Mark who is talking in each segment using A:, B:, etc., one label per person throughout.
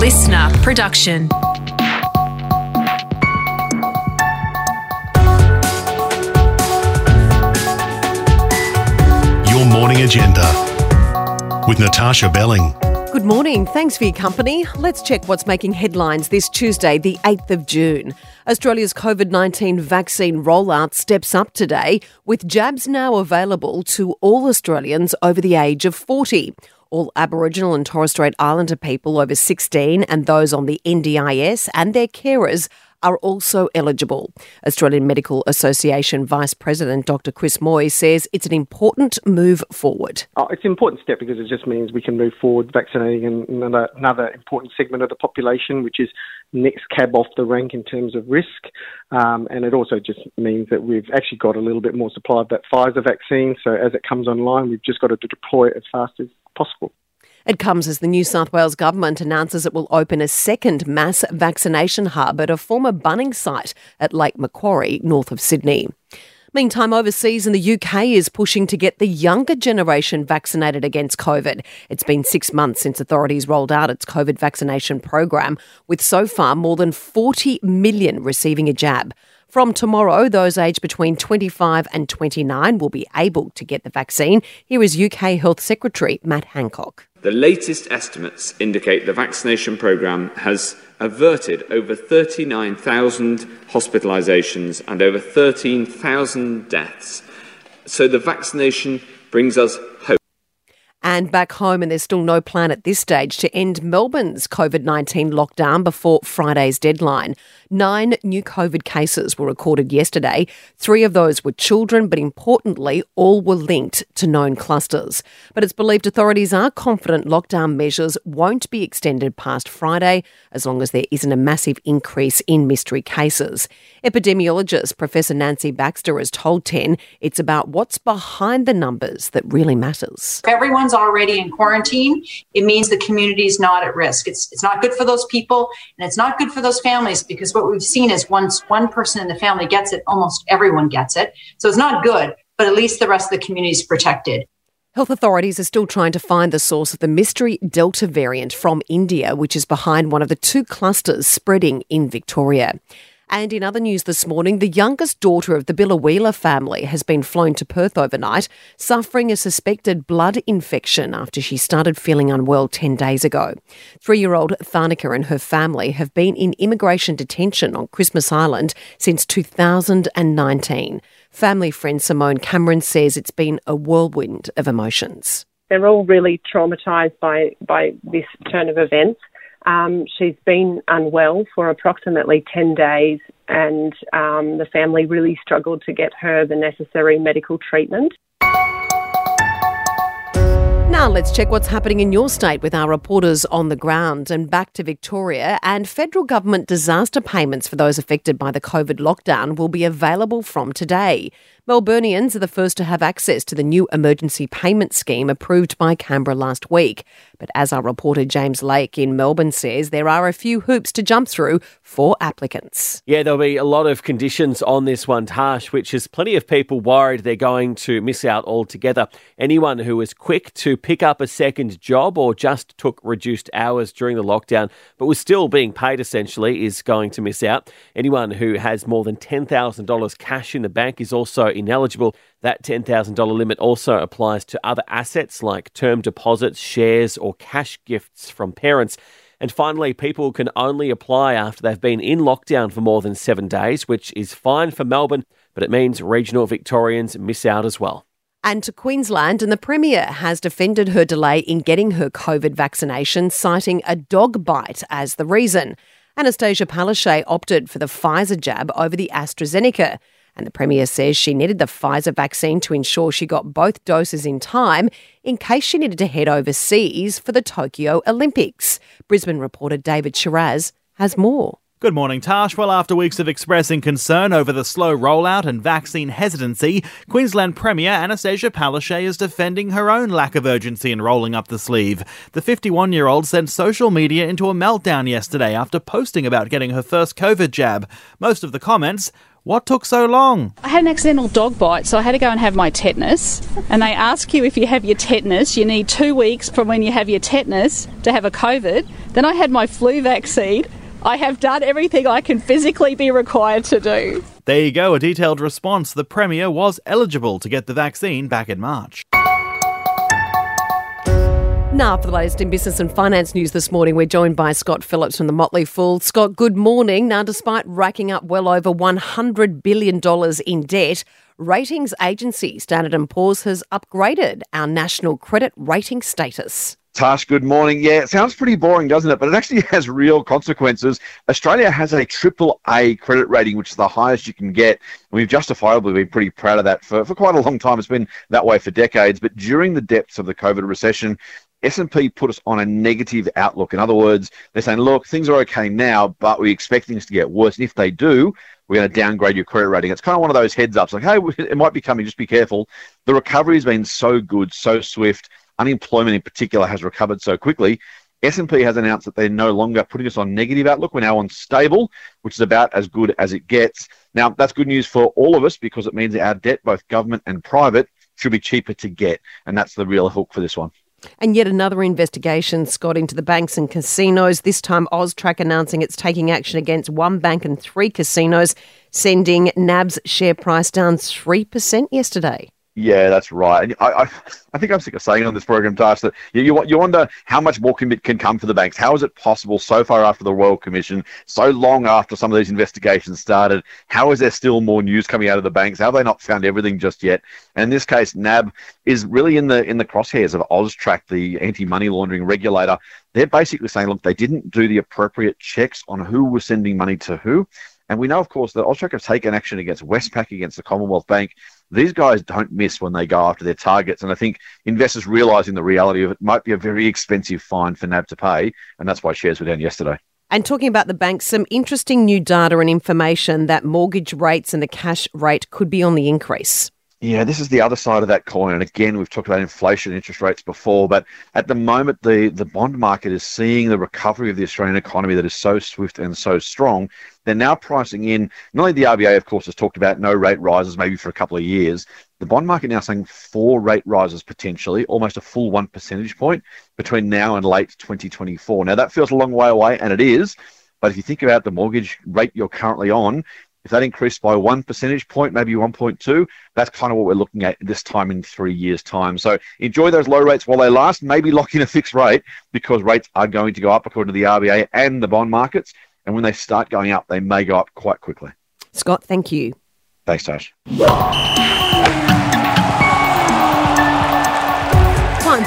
A: listener production.
B: Your morning agenda with Natasha Belling.
C: Good morning. Thanks for your company. Let's check what's making headlines this Tuesday, the 8th of June. Australia's COVID 19 vaccine rollout steps up today, with jabs now available to all Australians over the age of 40. All Aboriginal and Torres Strait Islander people over 16 and those on the NDIS and their carers are also eligible. Australian Medical Association Vice President Dr. Chris Moy says it's an important move forward.
D: Oh, it's an important step because it just means we can move forward vaccinating another, another important segment of the population, which is next cab off the rank in terms of risk. Um, and it also just means that we've actually got a little bit more supply of that Pfizer vaccine. So as it comes online, we've just got to deploy it as fast as possible.
C: It comes as the New South Wales government announces it will open a second mass vaccination hub at a former Bunnings site at Lake Macquarie, north of Sydney. Meantime, overseas in the UK is pushing to get the younger generation vaccinated against COVID. It's been six months since authorities rolled out its COVID vaccination program, with so far more than 40 million receiving a jab. From tomorrow, those aged between 25 and 29 will be able to get the vaccine. Here is UK Health Secretary Matt Hancock.
E: The latest estimates indicate the vaccination programme has averted over 39,000 hospitalisations and over 13,000 deaths. So the vaccination brings us.
C: And back home, and there's still no plan at this stage to end Melbourne's COVID 19 lockdown before Friday's deadline. Nine new COVID cases were recorded yesterday. Three of those were children, but importantly, all were linked to known clusters. But it's believed authorities are confident lockdown measures won't be extended past Friday as long as there isn't a massive increase in mystery cases. Epidemiologist Professor Nancy Baxter has told 10 it's about what's behind the numbers that really matters.
F: Everyone's already in quarantine, it means the community is not at risk. It's, it's not good for those people and it's not good for those families because what we've seen is once one person in the family gets it, almost everyone gets it. So it's not good, but at least the rest of the community is protected.
C: Health authorities are still trying to find the source of the mystery Delta variant from India, which is behind one of the two clusters spreading in Victoria. And in other news this morning, the youngest daughter of the Biloela family has been flown to Perth overnight, suffering a suspected blood infection after she started feeling unwell 10 days ago. Three year old Tharnicaa and her family have been in immigration detention on Christmas Island since 2019. Family friend Simone Cameron says it's been a whirlwind of emotions.
G: They're all really traumatised by, by this turn of events. Um, she's been unwell for approximately 10 days, and um, the family really struggled to get her the necessary medical treatment.
C: Now let's check what's happening in your state with our reporters on the ground and back to Victoria. And federal government disaster payments for those affected by the COVID lockdown will be available from today. Melburnians are the first to have access to the new emergency payment scheme approved by Canberra last week. But as our reporter James Lake in Melbourne says, there are a few hoops to jump through for applicants.
H: Yeah, there'll be a lot of conditions on this one, Tash, which is plenty of people worried they're going to miss out altogether. Anyone who was quick to pick up a second job or just took reduced hours during the lockdown but was still being paid essentially is going to miss out. Anyone who has more than $10,000 cash in the bank is also ineligible. That $10,000 limit also applies to other assets like term deposits, shares, or cash gifts from parents. And finally, people can only apply after they've been in lockdown for more than seven days, which is fine for Melbourne, but it means regional Victorians miss out as well.
C: And to Queensland, and the Premier has defended her delay in getting her COVID vaccination, citing a dog bite as the reason. Annastacia Palaszczuk opted for the Pfizer jab over the AstraZeneca. And the Premier says she needed the Pfizer vaccine to ensure she got both doses in time in case she needed to head overseas for the Tokyo Olympics. Brisbane reporter David Shiraz has more.
I: Good morning, Tash. Well, after weeks of expressing concern over the slow rollout and vaccine hesitancy, Queensland Premier Annastacia Palaszczuk is defending her own lack of urgency in rolling up the sleeve. The 51 year old sent social media into a meltdown yesterday after posting about getting her first COVID jab. Most of the comments What took so long?
A: I had an accidental dog bite, so I had to go and have my tetanus. And they ask you if you have your tetanus, you need two weeks from when you have your tetanus to have a COVID. Then I had my flu vaccine. I have done everything I can physically be required to do.
I: There you go, a detailed response. The Premier was eligible to get the vaccine back in March.
C: Now, for the latest in business and finance news this morning, we're joined by Scott Phillips from the Motley Fool. Scott, good morning. Now, despite racking up well over $100 billion in debt, ratings agency Standard & Poor's has upgraded our national credit rating status.
J: Tash, good morning. Yeah, it sounds pretty boring, doesn't it? But it actually has real consequences. Australia has a triple A credit rating, which is the highest you can get. We've justifiably been pretty proud of that for, for quite a long time. It's been that way for decades. But during the depths of the COVID recession, S&P put us on a negative outlook. In other words, they're saying, look, things are okay now, but we expect things to get worse. And if they do, we're going to downgrade your credit rating. It's kind of one of those heads ups like, hey, it might be coming, just be careful. The recovery has been so good, so swift. Unemployment in particular has recovered so quickly. S&P has announced that they're no longer putting us on negative outlook. We're now on stable, which is about as good as it gets. Now, that's good news for all of us because it means our debt, both government and private, should be cheaper to get. And that's the real hook for this one.
C: And yet another investigation, Scott, into the banks and casinos. This time, Austrac announcing it's taking action against one bank and three casinos, sending NAB's share price down 3% yesterday.
J: Yeah, that's right. I, I, I, think I'm sick of saying on this program, Tash, that you, you, you wonder how much more can, can come for the banks. How is it possible so far after the Royal Commission, so long after some of these investigations started? How is there still more news coming out of the banks? How have they not found everything just yet? And in this case, NAB is really in the in the crosshairs of Austrac, the anti-money laundering regulator. They're basically saying, look, they didn't do the appropriate checks on who was sending money to who. And we know, of course, that Austrac have taken action against Westpac, against the Commonwealth Bank. These guys don't miss when they go after their targets. And I think investors realizing the reality of it might be a very expensive fine for NAB to pay. And that's why shares were down yesterday.
C: And talking about the banks, some interesting new data and information that mortgage rates and the cash rate could be on the increase.
J: Yeah, this is the other side of that coin. And again, we've talked about inflation, interest rates before, but at the moment, the, the bond market is seeing the recovery of the Australian economy that is so swift and so strong. They're now pricing in, not only the RBA, of course, has talked about no rate rises maybe for a couple of years. The bond market now saying four rate rises potentially, almost a full one percentage point between now and late 2024. Now, that feels a long way away, and it is. But if you think about the mortgage rate you're currently on, if that increased by one percentage point, maybe 1.2, that's kind of what we're looking at this time in three years' time. So enjoy those low rates while they last. Maybe lock in a fixed rate because rates are going to go up according to the RBA and the bond markets. And when they start going up, they may go up quite quickly.
C: Scott, thank you.
J: Thanks, Tash.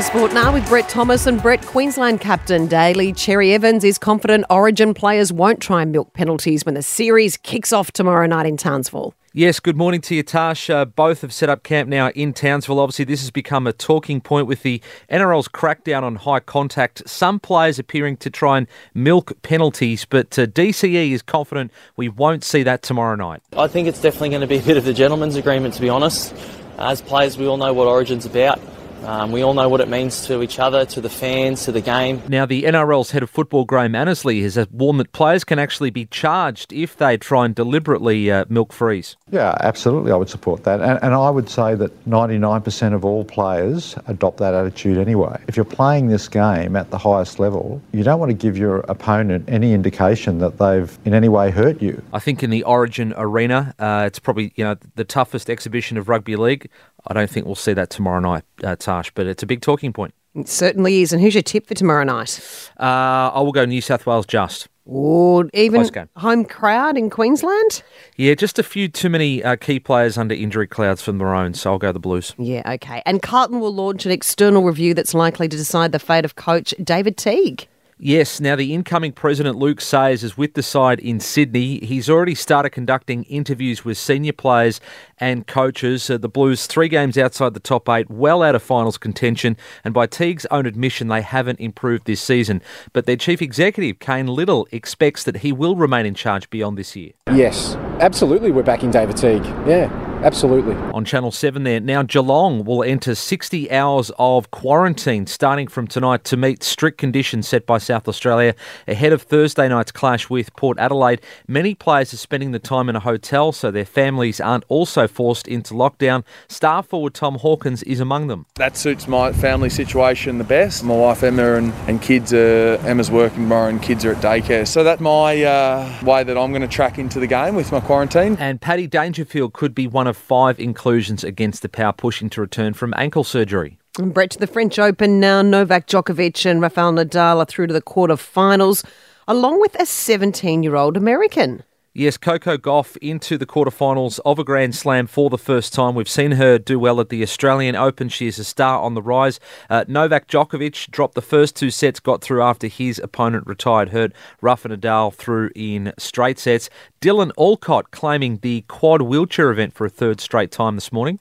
C: Time for sport now with Brett Thomas and Brett, Queensland captain Daly Cherry Evans is confident Origin players won't try and milk penalties when the series kicks off tomorrow night in Townsville.
K: Yes, good morning to you, Tash. Uh, both have set up camp now in Townsville. Obviously, this has become a talking point with the NRL's crackdown on high contact. Some players appearing to try and milk penalties, but uh, DCE is confident we won't see that tomorrow night.
L: I think it's definitely going to be a bit of the gentleman's agreement, to be honest. As players, we all know what Origin's about. Um, we all know what it means to each other, to the fans, to the game.
K: Now, the NRL's head of football, Graham Annesley, has warned that players can actually be charged if they try and deliberately uh, milk freeze.
M: Yeah, absolutely. I would support that. And, and I would say that 99% of all players adopt that attitude anyway. If you're playing this game at the highest level, you don't want to give your opponent any indication that they've in any way hurt you.
K: I think in the Origin arena, uh, it's probably you know the toughest exhibition of rugby league. I don't think we'll see that tomorrow night, uh, Tash, but it's a big talking point.
C: It certainly is. And who's your tip for tomorrow night?
K: Uh, I will go New South Wales just.
C: Or even home crowd in Queensland?
K: Yeah, just a few too many uh, key players under injury clouds for their own, so I'll go the Blues.
C: Yeah, okay. And Carlton will launch an external review that's likely to decide the fate of coach David Teague.
K: Yes, now the incoming president, Luke Sayers, is with the side in Sydney. He's already started conducting interviews with senior players and coaches. Uh, the Blues, three games outside the top eight, well out of finals contention, and by Teague's own admission, they haven't improved this season. But their chief executive, Cain Liddle, expects that he will remain in charge beyond this year.
N: Yes, absolutely, we're backing David Teague. Yeah. Absolutely.
K: On Channel 7 there. Now, Geelong will enter 60 hours of quarantine starting from tonight to meet strict conditions set by South Australia ahead of Thursday night's clash with Port Adelaide. Many players are spending the time in a hotel so their families aren't also forced into lockdown. Star forward Tom Hawkins is among them.
O: That suits my family situation the best. My wife Emma and, and kids are, Emma's working tomorrow and kids are at daycare. So that's my uh, way that I'm going to track into the game with my quarantine.
K: And Paddy Dangerfield could be one of five inclusions against the power pushing to return from ankle surgery.
C: And Brett, to the French Open now. Novak Djokovic and Rafael Nadal are through to the quarterfinals, along with a 17 year old American.
K: Yes, Coco Gauff into the quarterfinals of a Grand Slam for the first time. We've seen her do well at the Australian Open. She is a star on the rise. Uh, Novak Djokovic dropped the first two sets, got through after his opponent retired. Heard Rafa Nadal through in straight sets. Dylan Alcott claiming the quad wheelchair event for a third straight time this morning.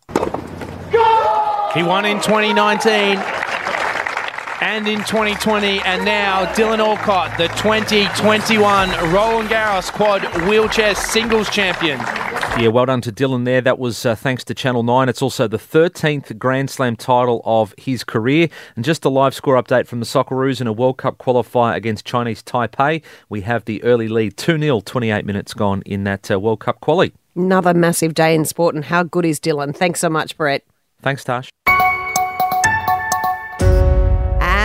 P: He won in 2019 and in 2020, and now Dylan Alcott, the 2021 Roland Garros quad wheelchair singles champion.
K: Yeah, well done to Dylan there. That was uh, thanks to Channel 9. It's also the 13th Grand Slam title of his career. And just a live score update from the Socceroos in a World Cup qualifier against Chinese Taipei. We have the early lead 2 0, 28 minutes gone in that uh, World Cup quali.
C: Another massive day in sport, and how good is Dylan? Thanks so much, Brett.
K: Thanks, Tash.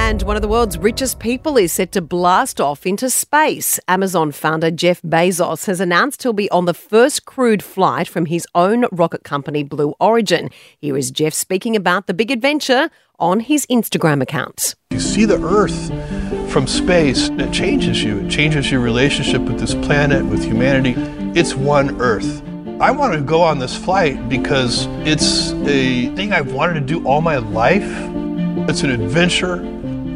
C: And one of the world's richest people is set to blast off into space. Amazon founder Jeff Bezos has announced he'll be on the first crewed flight from his own rocket company, Blue Origin. Here is Jeff speaking about the big adventure on his Instagram account.
Q: You see the Earth from space, it changes you. It changes your relationship with this planet, with humanity. It's one Earth. I want to go on this flight because it's a thing I've wanted to do all my life. It's an adventure.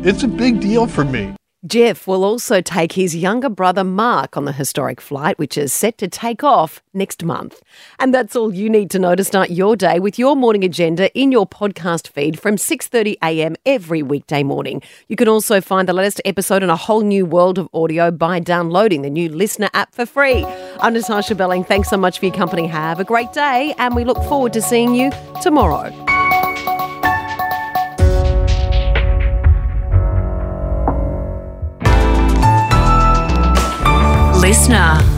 Q: It's a big deal for me.
C: Jeff will also take his younger brother Mark on the historic flight, which is set to take off next month. And that's all you need to know to start your day with your morning agenda in your podcast feed from 6:30 a.m. every weekday morning. You can also find the latest episode in a whole new world of audio by downloading the new Listener app for free. I'm Natasha Belling. Thanks so much for your company. Have a great day, and we look forward to seeing you tomorrow.
R: Listener.